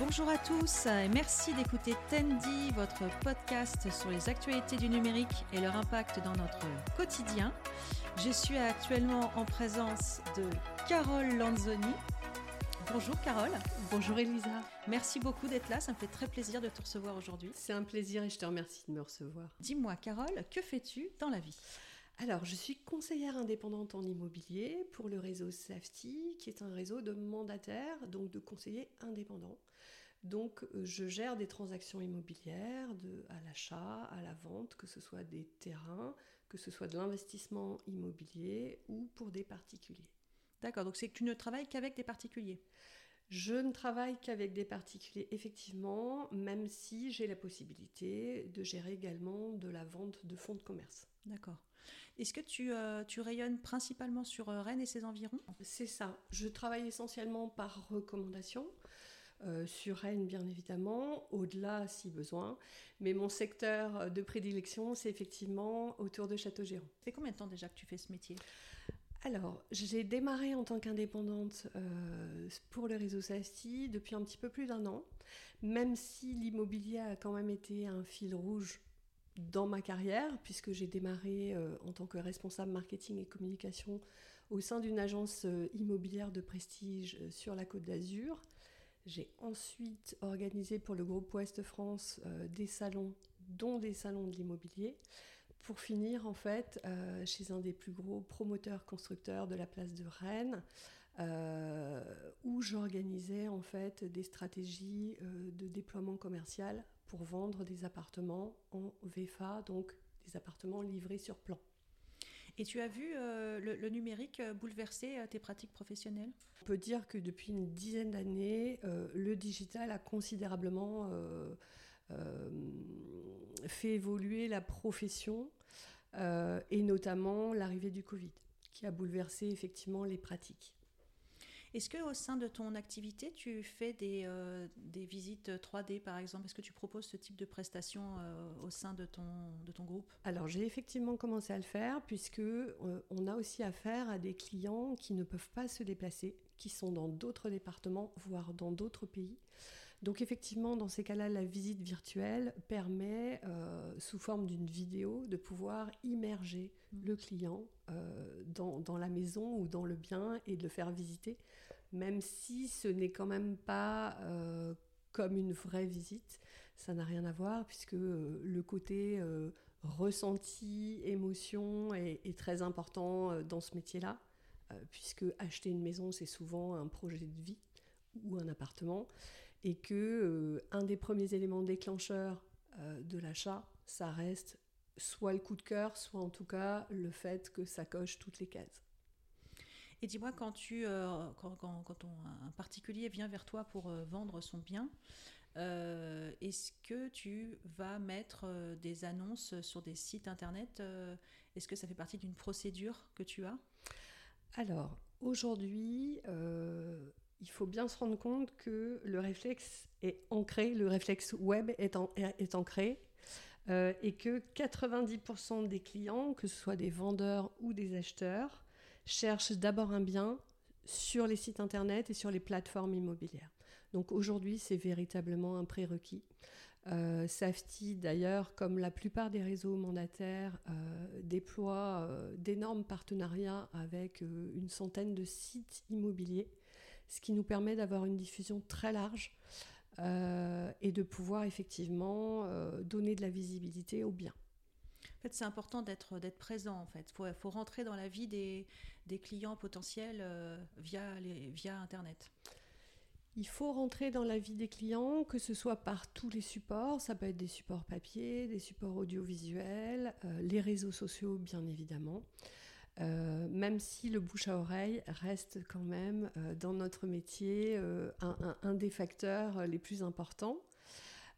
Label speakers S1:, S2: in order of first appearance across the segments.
S1: Bonjour à tous et merci d'écouter Tendy, votre podcast sur les actualités du numérique et leur impact dans notre quotidien. Je suis actuellement en présence de Carole Lanzoni. Bonjour Carole.
S2: Bonjour Elisa.
S1: Merci beaucoup d'être là, ça me fait très plaisir de te recevoir aujourd'hui.
S2: C'est un plaisir et je te remercie de me recevoir.
S1: Dis-moi Carole, que fais-tu dans la vie?
S2: Alors, je suis conseillère indépendante en immobilier pour le réseau Safety, qui est un réseau de mandataires, donc de conseillers indépendants. Donc, euh, je gère des transactions immobilières de, à l'achat, à la vente, que ce soit des terrains, que ce soit de l'investissement immobilier ou pour des particuliers.
S1: D'accord, donc c'est que tu ne travailles qu'avec des particuliers?
S2: Je ne travaille qu'avec des particuliers, effectivement, même si j'ai la possibilité de gérer également de la vente de fonds de commerce.
S1: D'accord. Est-ce que tu, euh, tu, rayonnes principalement sur euh, Rennes et ses environs?
S2: C'est ça. Je travaille essentiellement par recommandation. Euh, sur Rennes, bien évidemment, au-delà si besoin. Mais mon secteur de prédilection, c'est effectivement autour de Château-Géant.
S1: C'est combien de temps déjà que tu fais ce métier?
S2: Alors, j'ai démarré en tant qu'indépendante euh, pour le réseau SASTI depuis un petit peu plus d'un an, même si l'immobilier a quand même été un fil rouge dans ma carrière, puisque j'ai démarré euh, en tant que responsable marketing et communication au sein d'une agence euh, immobilière de prestige sur la côte d'Azur. J'ai ensuite organisé pour le groupe Ouest France des salons, dont des salons de l'immobilier pour finir en fait euh, chez un des plus gros promoteurs constructeurs de la place de Rennes, euh, où j'organisais en fait des stratégies euh, de déploiement commercial pour vendre des appartements en VFA, donc des appartements livrés sur plan.
S1: Et tu as vu le, numérique bouleverser tes pratiques professionnelles?
S2: On peut dire que depuis une dizaine d'années, le digital a considérablement euh, fait évoluer la profession euh, et notamment l'arrivée du Covid qui a bouleversé effectivement les pratiques.
S1: Est-ce que au sein de ton activité, tu fais des, euh, visites 3D par exemple? Est-ce que tu proposes ce type de prestations au sein de ton, de ton groupe?
S2: Alors j'ai effectivement commencé à le faire puisque on a aussi affaire à des clients qui ne peuvent pas se déplacer, qui sont dans d'autres départements, voire dans d'autres pays. Donc effectivement, dans ces cas-là, la visite virtuelle permet, euh, sous forme d'une vidéo, de pouvoir immerger mmh. le client euh, dans, la maison ou dans le bien et de le faire visiter, même si ce n'est quand même pas euh, comme une vraie visite. Ça n'a rien à voir puisque le côté ressenti, émotion est très important dans ce métier-là, puisque acheter une maison, c'est souvent un projet de vie ou un appartement, et que euh, un des premiers éléments déclencheurs euh, de l'achat, ça reste soit le coup de cœur, soit en tout cas le fait que ça coche toutes les cases.
S1: Et dis-moi, quand, tu, euh, quand, quand, un particulier vient vers toi pour vendre son bien, est-ce que tu vas mettre des annonces sur des sites internet Est-ce que ça fait partie d'une procédure que tu as?
S2: Alors, aujourd'hui, il faut bien se rendre compte que le réflexe est ancré, le réflexe web est, est ancré, euh, et que 90% des clients, que ce soit des vendeurs ou des acheteurs, cherchent d'abord un bien sur les sites internet et sur les plateformes immobilières. Donc aujourd'hui, c'est véritablement un prérequis. Euh, Safety, d'ailleurs, comme la plupart des réseaux mandataires, euh, déploie euh, d'énormes partenariats avec une centaine de sites immobiliers, ce qui nous permet d'avoir une diffusion très large et de pouvoir effectivement donner de la visibilité aux biens.
S1: En fait, c'est important d'être d'être présent. En fait, faut faut rentrer dans la vie des, des clients potentiels euh, via les, via Internet.
S2: Il faut rentrer dans la vie des clients, que ce soit par tous les supports. Ça peut être des supports papier, des supports audiovisuels, euh, les réseaux sociaux, bien évidemment. Euh, même si le bouche à oreille reste quand même dans notre métier un, un, des facteurs les plus importants.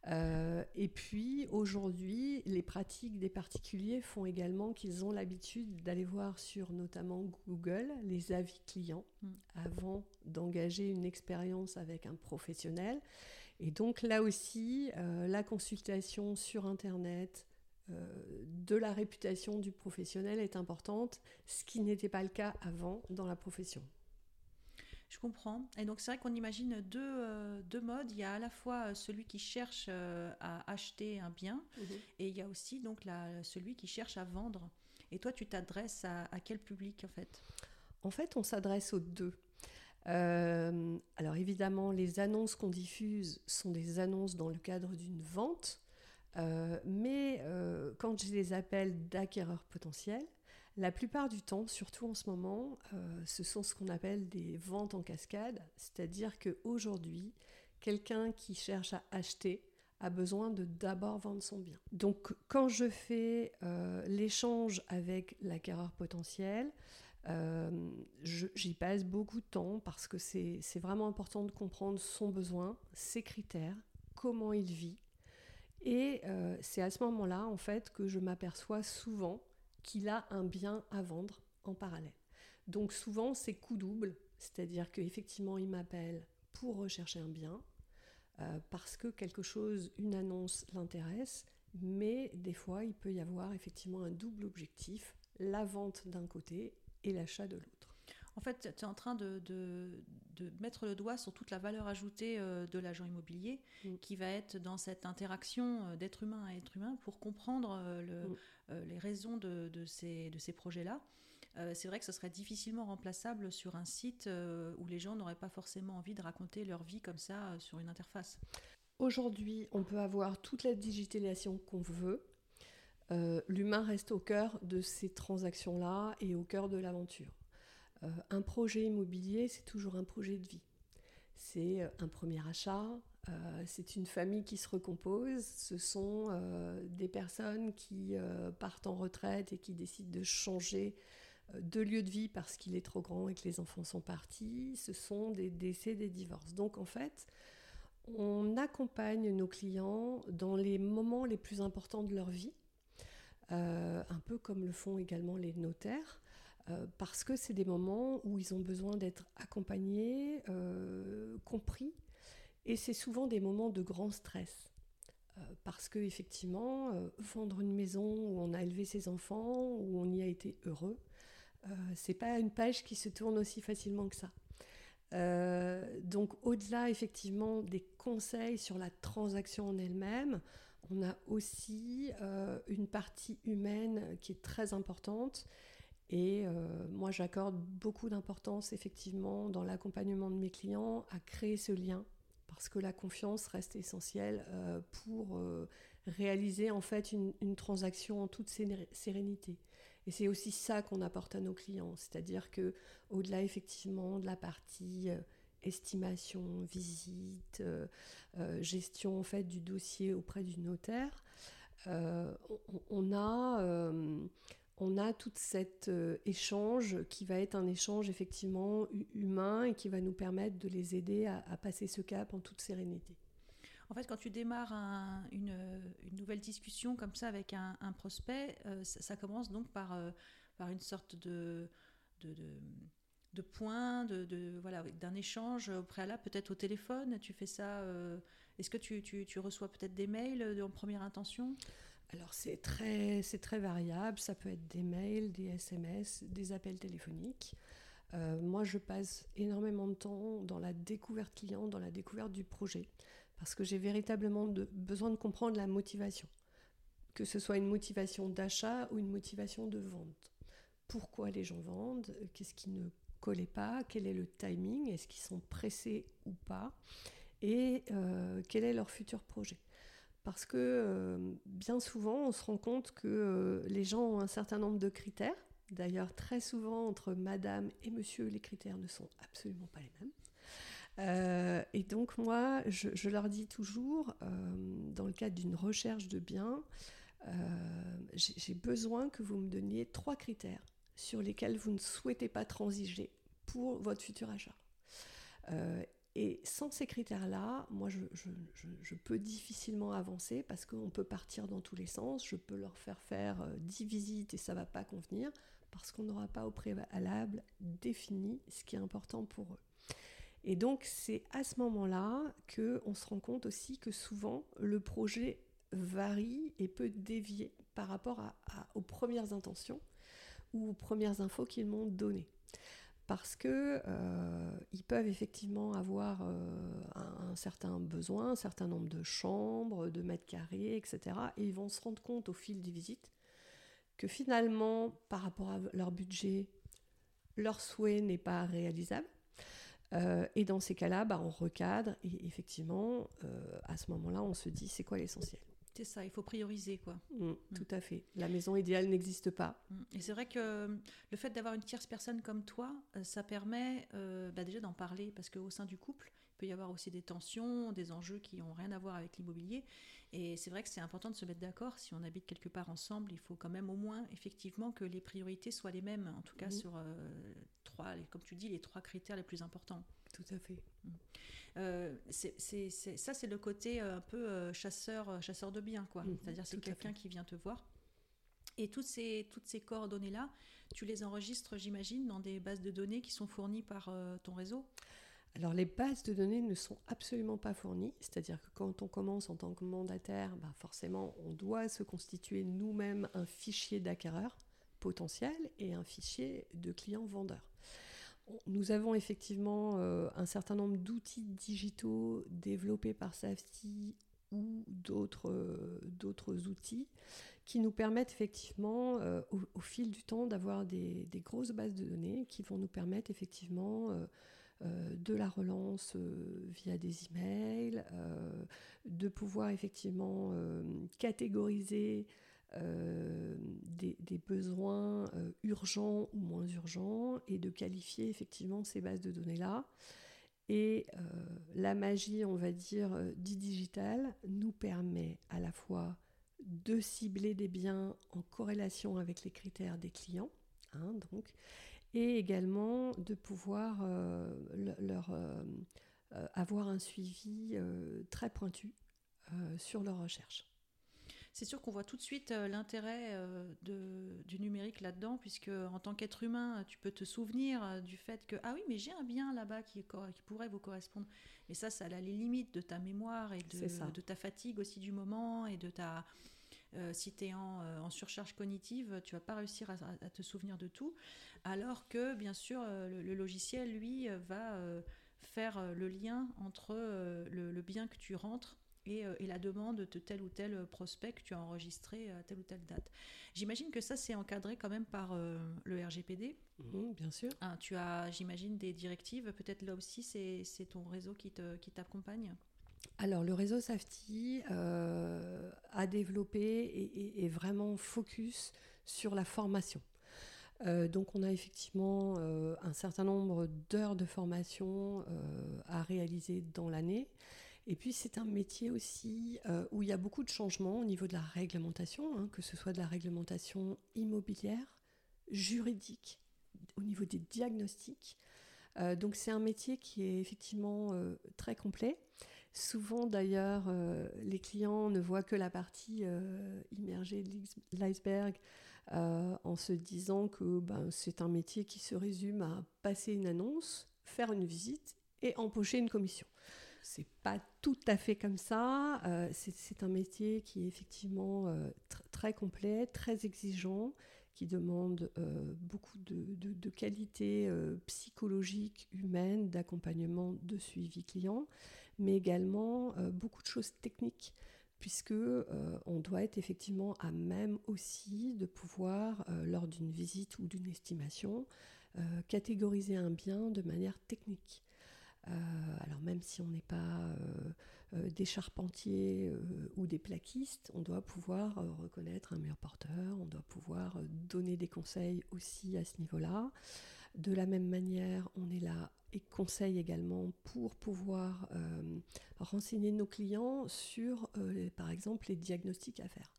S2: Euh, et puis aujourd'hui, les pratiques des particuliers font également qu'ils ont l'habitude d'aller voir sur notamment Google les avis clients mm. avant d'engager une expérience avec un professionnel. Et donc là aussi, euh, la consultation sur Internet, euh, de la réputation du professionnel est importante, ce qui n'était pas le cas avant dans la profession.
S1: Je comprends. Et donc c'est vrai qu'on imagine deux, euh, deux, modes. Il y a à la fois celui qui cherche à acheter un bien mhm. et il y a aussi donc la, celui qui cherche à vendre. Et toi, tu t'adresses à, à, quel public en fait?
S2: En fait, on s'adresse aux deux. alors évidemment, les annonces qu'on diffuse sont des annonces dans le cadre d'une vente. Euh, mais euh, quand je les appelle d'acquéreurs potentiels, la plupart du temps, surtout en ce moment, euh, ce sont ce qu'on appelle des ventes en cascade, c'est-à-dire qu'aujourd'hui, quelqu'un qui cherche à acheter a besoin de d'abord vendre son bien. Donc quand je fais l'échange avec l'acquéreur potentiel, j'y passe beaucoup de temps parce que c'est vraiment important de comprendre son besoin, ses critères, comment il vit, et euh, c'est à ce moment-là, en fait, que je m'aperçois souvent qu'il a un bien à vendre en parallèle. Donc souvent, c'est coup double, c'est-à-dire qu'effectivement, il m'appelle pour rechercher un bien, euh, parce que quelque chose, une annonce l'intéresse, mais des fois, il peut y avoir effectivement un double objectif, la vente d'un côté et l'achat de l'autre.
S1: En fait, tu es en train de, de mettre le doigt sur toute la valeur ajoutée euh, de l'agent immobilier mm. qui va être dans cette interaction euh, d'être humain à être humain pour comprendre euh, le, mm. les raisons de, de ces, de ces projets-là. c'est vrai que ce serait difficilement remplaçable sur un site où les gens n'auraient pas forcément envie de raconter leur vie comme ça sur une interface.
S2: Aujourd'hui, on peut avoir toute la digitalisation qu'on veut. L'humain reste au cœur de ces transactions-là et au cœur de l'aventure. Euh, un projet immobilier, c'est toujours un projet de vie. C'est euh, un premier achat, euh, c'est une famille qui se recompose, ce sont des personnes qui partent en retraite et qui décident de changer de lieu de vie parce qu'il est trop grand et que les enfants sont partis, ce sont des décès, des divorces. Donc en fait, on accompagne nos clients dans les moments les plus importants de leur vie, un peu comme le font également les notaires. Euh, parce que c'est des moments où ils ont besoin d'être accompagnés, euh, compris, et c'est souvent des moments de grand stress. Euh, parce que effectivement, vendre une maison où on a élevé ses enfants, où on y a été heureux, c'est pas une page qui se tourne aussi facilement que ça. donc au-delà effectivement des conseils sur la transaction en elle-même, on a aussi une partie humaine qui est très importante et euh, moi, j'accorde beaucoup d'importance, effectivement, dans l'accompagnement de mes clients, à créer ce lien, parce que la confiance reste essentielle euh, pour euh, réaliser, en fait, une, transaction en toute sérénité. Et c'est aussi ça qu'on apporte à nos clients, c'est-à-dire que, au-delà, effectivement, de la partie estimation, visite, gestion, en fait, du dossier auprès du notaire, on, a on a tout cet euh, échange qui va être un échange effectivement humain et qui va nous permettre de les aider à, passer ce cap en toute sérénité.
S1: En fait, quand tu démarres une, nouvelle discussion comme ça avec un, prospect, euh, ça, commence donc par, euh, par une sorte de, de, de, point, de, voilà, d'un échange au préalable, peut-être au téléphone. Tu fais ça. Est-ce que tu, tu reçois peut-être des mails en première intention?
S2: Alors c'est très, c'est très variable, ça peut être des mails, des SMS, des appels téléphoniques. Euh, moi, je passe énormément de temps dans la découverte client, dans la découverte du projet, parce que j'ai véritablement besoin de comprendre la motivation, que ce soit une motivation d'achat ou une motivation de vente. Pourquoi les gens vendent? Qu'est-ce qui ne collait pas? Quel est le timing? Est-ce qu'ils sont pressés ou pas? Et euh, quel est leur futur projet? Parce que euh, bien souvent, on se rend compte que euh, les gens ont un certain nombre de critères. D'ailleurs, très souvent, entre madame et monsieur, les critères ne sont absolument pas les mêmes. Euh, et donc, moi, je, leur dis toujours, dans le cadre d'une recherche de biens, j'ai besoin que vous me donniez trois critères sur lesquels vous ne souhaitez pas transiger pour votre futur achat. Et sans ces critères-là, moi, je, peux difficilement avancer parce qu'on peut partir dans tous les sens. Je peux leur faire faire 10 euh, visites et ça ne va pas convenir parce qu'on n'aura pas au préalable défini ce qui est important pour eux. Et donc, c'est à ce moment-là qu'on se rend compte aussi que souvent, le projet varie et peut dévier par rapport aux premières intentions ou aux premières infos qu'ils m'ont données. Parce que euh, ils peuvent effectivement avoir euh, un, certain besoin, un certain nombre de chambres, de mètres carrés, etc. Et ils vont se rendre compte au fil des visites que finalement, par rapport à leur budget, leur souhait n'est pas réalisable. Euh, et dans ces cas-là, bah, on recadre et effectivement, à ce moment-là, on se dit c'est quoi l'essentiel?
S1: C'est ça, il faut prioriser quoi.
S2: Mm, mm. Tout à fait. La maison idéale n'existe pas.
S1: Mm. Et c'est vrai que euh, le fait d'avoir une tierce personne comme toi, euh, ça permet euh, bah, déjà d'en parler parce qu'au sein du couple, il peut y avoir aussi des tensions, des enjeux qui n'ont rien à voir avec l'immobilier. Et c'est vrai que c'est important de se mettre d'accord. Si on habite quelque part ensemble, il faut quand même au moins effectivement que les priorités soient les mêmes, en tout cas sur trois, comme tu dis, les trois critères les plus importants.
S2: Tout à fait.
S1: Euh, c'est, ça, c'est le côté euh, un peu euh, chasseur, chasseur de biens, quoi. Mhm, C'est-à-dire, c'est quelqu'un qui vient te voir. Et toutes ces, toutes ces coordonnées-là, tu les enregistres, j'imagine, dans des bases de données qui sont fournies par ton réseau?
S2: Alors les bases de données ne sont absolument pas fournies, c'est-à-dire que quand on commence en tant que mandataire, bah forcément on doit se constituer nous-mêmes un fichier d'acquéreur potentiel et un fichier de clients vendeurs. Nous avons effectivement euh, un certain nombre d'outils digitaux développés par Safety ou d'autres euh, outils qui nous permettent effectivement euh, au, fil du temps d'avoir des, grosses bases de données qui vont nous permettre effectivement de la relance via des emails, de pouvoir effectivement catégoriser euh, des, besoins euh, urgents ou moins urgents et de qualifier effectivement ces bases de données-là. Et euh, la magie, on va dire, du digital nous permet à la fois de cibler des biens en corrélation avec les critères des clients, hein, donc, et également de pouvoir leur avoir un suivi très pointu sur leur recherche
S1: c'est sûr qu'on voit tout de suite euh, l'intérêt euh, du numérique là-dedans, puisque en tant qu'être humain, tu peux te souvenir euh, du fait que ah oui, mais j'ai un bien là-bas qui, qui, pourrait vous correspondre. Mais ça, ça a les limites de ta mémoire et de, ta fatigue aussi du moment et de ta si tu es en, surcharge cognitive, tu vas pas réussir à, te souvenir de tout. Alors que, bien sûr, le, logiciel, lui, va faire le lien entre le, bien que tu rentres euh, et, la demande de tel ou tel prospect que tu as enregistré à telle ou telle date. J'imagine que ça, c'est encadré quand même par euh, le RGPD.
S2: Mhm, bien sûr.
S1: Hein, tu as, j'imagine, des directives. Peut-être là aussi, c'est ton réseau qui t'accompagne qui
S2: alors le réseau Safety euh, a développé et est vraiment focus sur la formation. donc on a effectivement un certain nombre d'heures de formation à réaliser dans l'année. Et puis c'est un métier aussi euh, où il y a beaucoup de changements au niveau de la réglementation, hein, que ce soit de la réglementation immobilière, juridique, au niveau des diagnostics. Euh, donc c'est un métier qui est effectivement euh, très complet. Souvent d'ailleurs, les clients ne voient que la partie immergée de l'iceberg en se disant que ben, c'est un métier qui se résume à passer une annonce, faire une visite et empocher une commission. C'est pas tout à fait comme ça. Euh, c'est un métier qui est effectivement euh, très complet, très exigeant, qui demande euh, beaucoup de, qualités psychologiques, humaines, d'accompagnement, de suivi client, mais également beaucoup de choses techniques puisque on doit être effectivement à même aussi de pouvoir, lors d'une visite ou d'une estimation, catégoriser un bien de manière technique. Euh, alors même si on n'est pas euh, euh, des charpentiers ou des plaquistes, on doit pouvoir reconnaître un mur porteur, on doit pouvoir donner des conseils aussi à ce niveau-là. De la même manière, on est là et conseille également pour pouvoir renseigner nos clients sur, par exemple, les diagnostics à faire.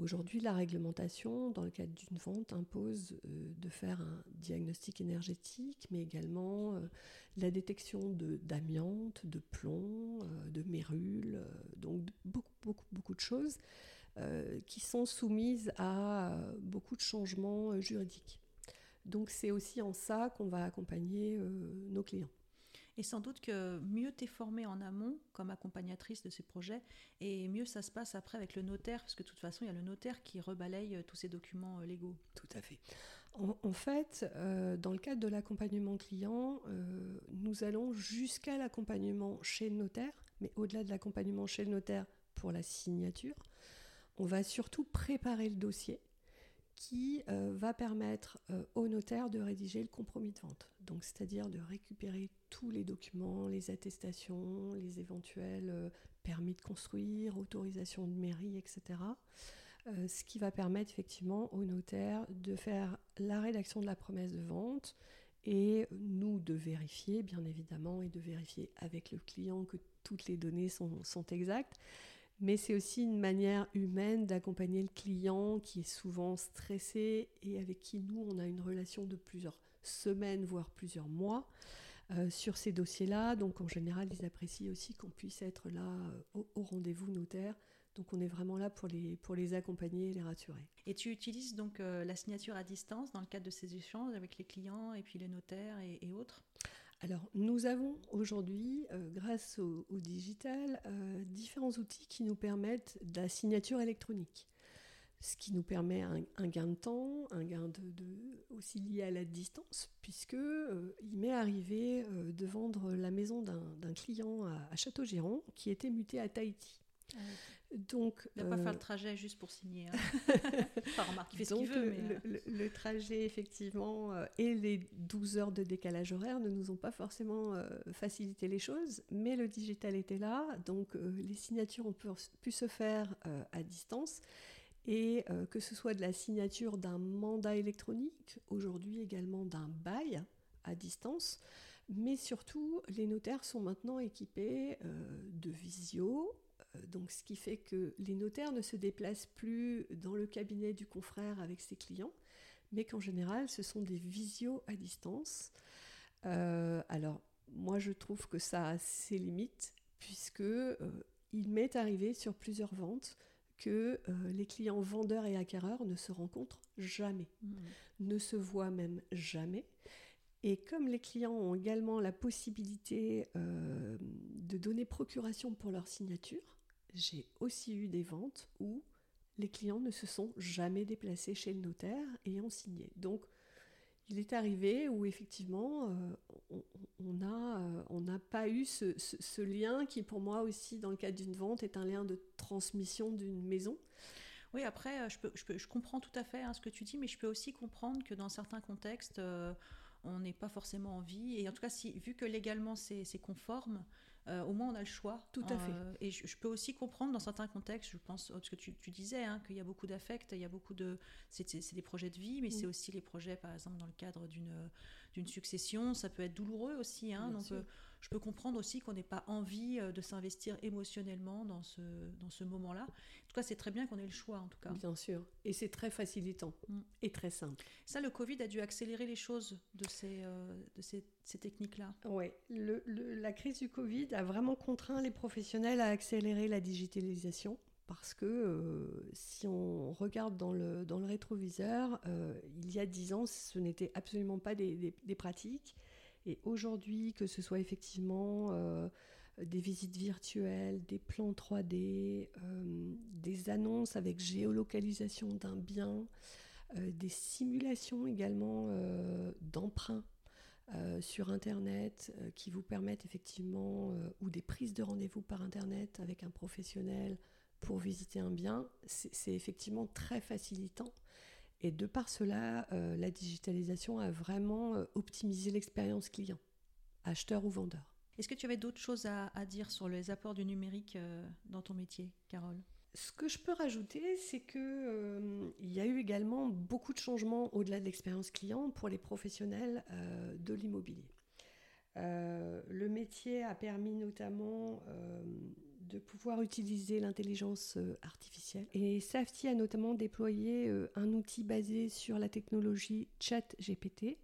S2: Aujourd'hui, la réglementation, dans le cadre d'une vente, impose euh, de faire un diagnostic énergétique, mais également euh, la détection d'amiante, de, plomb, euh, de mérules, donc beaucoup, beaucoup, beaucoup de choses qui sont soumises à beaucoup de changements juridiques. Donc c'est aussi en ça qu'on va accompagner nos clients.
S1: Et sans doute que mieux tu es formé en amont comme accompagnatrice de ces projets, et mieux ça se passe après avec le notaire, parce que de toute façon, il y a le notaire qui rebalaye euh, tous ces documents euh, légaux.
S2: Tout à fait. en, fait, dans le cadre de l'accompagnement client, nous allons jusqu'à l'accompagnement chez le notaire, mais au-delà de l'accompagnement chez le notaire pour la signature, on va surtout préparer le dossier qui euh, va permettre euh, au notaire de rédiger le compromis de vente. Donc, c'est-à-dire de récupérer tous les documents, les attestations, les éventuels euh, permis de construire, autorisation de mairie, etc. ce qui va permettre effectivement au notaire de faire la rédaction de la promesse de vente et nous de vérifier, bien évidemment, et de vérifier avec le client que toutes les données sont, sont exactes mais c'est aussi une manière humaine d'accompagner le client qui est souvent stressé et avec qui nous, on a une relation de plusieurs semaines, voire plusieurs mois. Euh, sur ces dossiers-là. Donc en général, ils apprécient aussi qu'on puisse être là euh, au, rendez-vous notaire. Donc on est vraiment là pour les, pour les accompagner et les rassurer.
S1: Et tu utilises donc euh, la signature à distance dans le cadre de ces échanges avec les clients et puis les notaires et, et autres?
S2: Alors, nous avons aujourd'hui, euh, grâce au, digital, euh, différents outils qui nous permettent de la signature électronique. Ce qui nous permet un, gain de temps, un gain de, aussi lié à la distance, puisque euh, il m'est arrivé de vendre la maison d'un client à, à Château-Giron qui était muté à Tahiti. Ah
S1: donc, ne pas faire le euh, trajet juste pour signer. Hein. enfin, remarque, il fait ce qu'il veut.
S2: Mais... Le, le, trajet, effectivement, euh, et les 12 heures de décalage horaire ne nous ont pas forcément euh, facilité les choses, mais le digital était là, donc les signatures ont pu, se faire à distance. Et que ce soit de la signature d'un mandat électronique, aujourd'hui également d'un bail à distance, mais surtout, les notaires sont maintenant équipés de visio, euh, donc, ce qui fait que les notaires ne se déplacent plus dans le cabinet du confrère avec ses clients, mais qu'en général, ce sont des visios à distance. Euh, alors, moi, je trouve que ça a ses limites, puisque euh, il m'est arrivé sur plusieurs ventes que les clients vendeurs et acquéreurs ne se rencontrent jamais, mmh. ne se voient même jamais. Et comme les clients ont également la possibilité de donner procuration pour leur signature, j'ai aussi eu des ventes où les clients ne se sont jamais déplacés chez le notaire et ont signé. Donc, il est arrivé où effectivement, euh, on n'a euh, pas eu ce, lien qui, pour moi aussi, dans le cadre d'une vente, est un lien de transmission d'une maison.
S1: Oui, après, euh, je, comprends tout à fait hein, ce que tu dis, mais je peux aussi comprendre que dans certains contextes, on n'est pas forcément en vie. Et en tout cas, vu que légalement c'est conforme, euh, au moins on a le choix.
S2: Tout à fait.
S1: Euh, et je, peux aussi comprendre dans certains contextes, je pense, parce que tu, disais hein, qu'il y a beaucoup d'affect, il y a beaucoup de. C'est des projets de vie, mais c'est aussi les projets, par exemple, dans le cadre d'une succession, ça peut être douloureux aussi. Hein, donc, euh, je peux comprendre aussi qu'on n'ait pas envie de s'investir émotionnellement dans ce, dans ce moment-là. En tout cas, c'est très bien qu'on ait le choix, en tout cas.
S2: Bien sûr. Et c'est très facilitant mm. et très simple.
S1: Ça, le Covid a dû accélérer les choses de ces, de ces, ces techniques-là.
S2: Oui. Le, la crise du Covid a vraiment contraint les professionnels à accélérer la digitalisation parce que euh, si on regarde dans le, dans le rétroviseur, euh, il y a dix ans, ce n'était absolument pas des, des, pratiques. Et aujourd'hui, que ce soit effectivement euh, des visites virtuelles, des plans 3D, des annonces avec géolocalisation d'un bien, des simulations également d'emprunts euh, sur Internet euh, qui vous permettent effectivement, euh, ou des prises de rendez-vous par Internet avec un professionnel pour visiter un bien, c'est effectivement très facilitant. Et de par cela, la digitalisation a vraiment optimisé l'expérience client, acheteur ou vendeur.
S1: Est-ce que tu avais d'autres choses à, à, dire sur les apports du numérique dans ton métier, Carole?
S2: Ce que je peux rajouter, c'est qu'il euh, y a eu également beaucoup de changements au-delà de l'expérience client pour les professionnels euh, de l'immobilier. Euh, le métier a permis notamment de pouvoir utiliser l'intelligence artificielle. Et Safety a notamment déployé un outil basé sur la technologie ChatGPT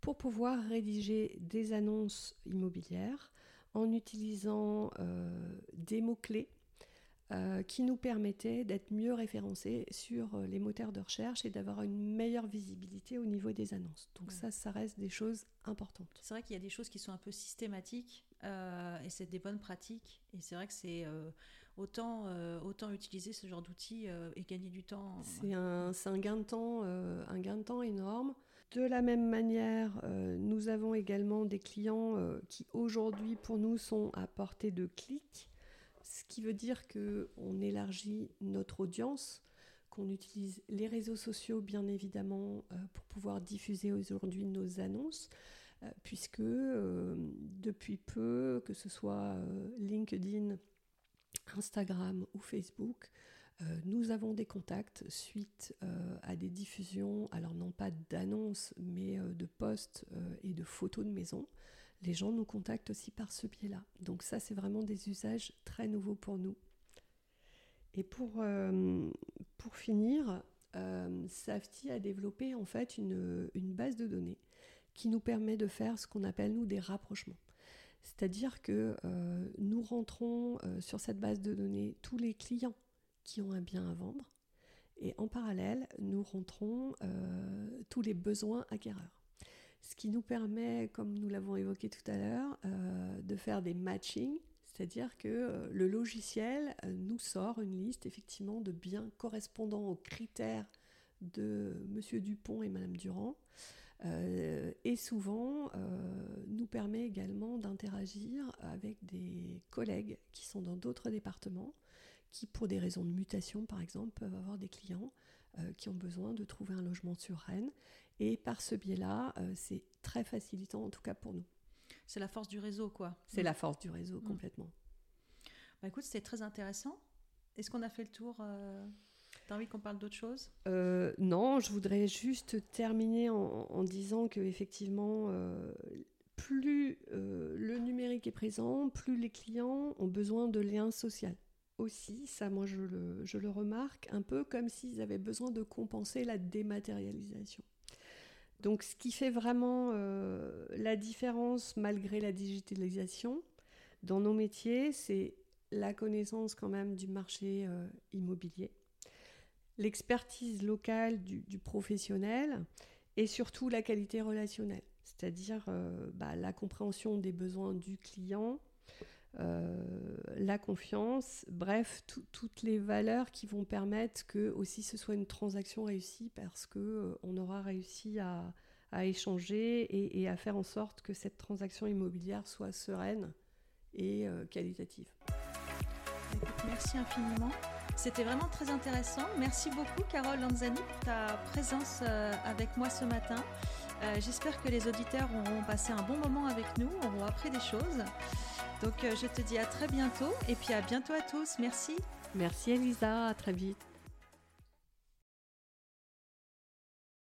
S2: pour pouvoir rédiger des annonces immobilières en utilisant des mots-clés euh, qui nous permettait d'être mieux référencés sur euh, les moteurs de recherche et d'avoir une meilleure visibilité au niveau des annonces. Donc ça, ça reste des choses importantes.
S1: C'est vrai qu'il y a des choses qui sont un peu systématiques euh, et c'est des bonnes pratiques. Et c'est vrai que c'est autant, autant utiliser ce genre d'outils et gagner du temps.
S2: C'est un, un, gain de temps, un gain de temps énorme. de la même manière, nous avons également des clients qui aujourd'hui pour nous sont à portée de clic, ce qui veut dire qu'on élargit notre audience, qu'on utilise les réseaux sociaux bien évidemment pour pouvoir diffuser aujourd'hui nos annonces, puisque depuis peu, que ce soit LinkedIn, Instagram ou Facebook, euh, nous avons des contacts suite euh, à des diffusions, alors non pas d'annonces, mais euh, de posts et de photos de maison. Les gens nous contactent aussi par ce biais-là. Donc ça, c'est vraiment des usages très nouveaux pour nous. Et pour, pour finir, Safety a développé en fait une, une base de données qui nous permet de faire ce qu'on appelle nous des rapprochements. C'est-à-dire que nous rentrons sur cette base de données tous les clients qui ont un bien à vendre. Et en parallèle, nous rentrons euh, tous les besoins acquéreurs. Ce qui nous permet, comme nous l'avons évoqué tout à l'heure, euh, de faire des matchings, c'est-à-dire que euh, le logiciel nous sort une liste effectivement de biens correspondant aux critères de Monsieur Dupont et Madame Durand. Et souvent nous permet également d'interagir avec des collègues qui sont dans d'autres départements qui, pour des raisons de mutation, par exemple, peuvent avoir des clients euh, qui ont besoin de trouver un logement sur Rennes. Et par ce biais-là, euh, c'est très facilitant, en tout cas pour nous.
S1: C'est la force du réseau, quoi.
S2: C'est la force du réseau, mm. complètement.
S1: Bah, écoute, c'était très intéressant. Est-ce qu'on a fait le tour euh... T'as envie qu'on parle d'autre chose?
S2: Euh, Non, je voudrais juste terminer en, disant que effectivement, plus le numérique est présent, plus les clients ont besoin de liens sociaux. Aussi, ça moi je le, remarque, un peu comme s'ils avaient besoin de compenser la dématérialisation. Donc ce qui fait vraiment euh, la différence malgré la digitalisation dans nos métiers, c'est la connaissance quand même du marché euh, immobilier, l'expertise locale du, professionnel et surtout la qualité relationnelle, c'est-à-dire euh, bah, la compréhension des besoins du client, euh, la confiance, bref, toutes les valeurs qui vont permettre que aussi ce soit une transaction réussie parce que euh, on aura réussi à, échanger et, à faire en sorte que cette transaction immobilière soit sereine et qualitative.
S1: merci infiniment. C'était vraiment très intéressant. Merci beaucoup Carole Lanzani pour ta présence avec moi ce matin. J'espère que les auditeurs auront passé un bon moment avec nous, auront appris des choses. Donc euh, je te dis à très bientôt et puis à bientôt à tous. Merci.
S2: Merci Elisa, à très vite.